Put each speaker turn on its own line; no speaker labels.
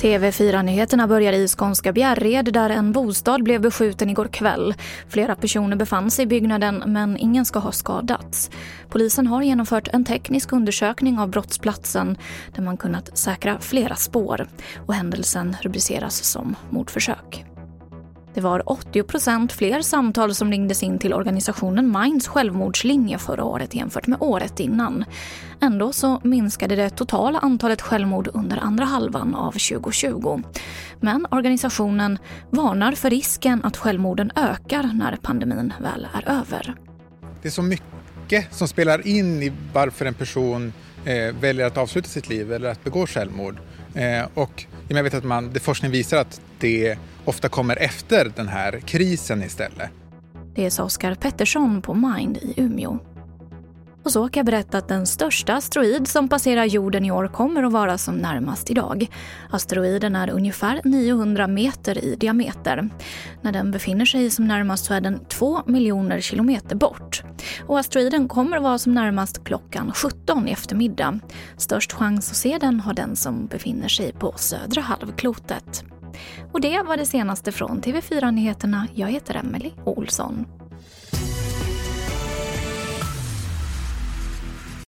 TV4-nyheterna börjar i skånska Bjärred där en bostad blev beskjuten igår kväll. Flera personer befann sig i byggnaden men ingen ska ha skadats. Polisen har genomfört en teknisk undersökning av brottsplatsen där man kunnat säkra flera spår och händelsen rubriceras som mordförsök. Det var 80% fler samtal som ringdes in till organisationen Minds självmordslinje förra året jämfört med året innan. Ändå så minskade det totala antalet självmord under andra halvan av 2020. Men organisationen varnar för risken att självmorden ökar när pandemin väl är över.
Det är så mycket som spelar in i varför en person eh, väljer att avsluta sitt liv eller att begå självmord. Eh, och jag vet att man, det forskning visar att det ofta kommer efter den här krisen istället.
Det sa Oskar Pettersson på Mind i Umeå. Och så kan jag berätta att den största asteroid som passerar jorden i år kommer att vara som närmast idag. Asteroiden är ungefär 900 meter i diameter. När den befinner sig som närmast så är den 2 miljoner kilometer bort. Och asteroiden kommer att vara som närmast klockan 17 i eftermiddag. Störst chans att se den har den som befinner sig på södra halvklotet. Och det var det senaste från TV4 Nyheterna. Jag heter Emily Olsson.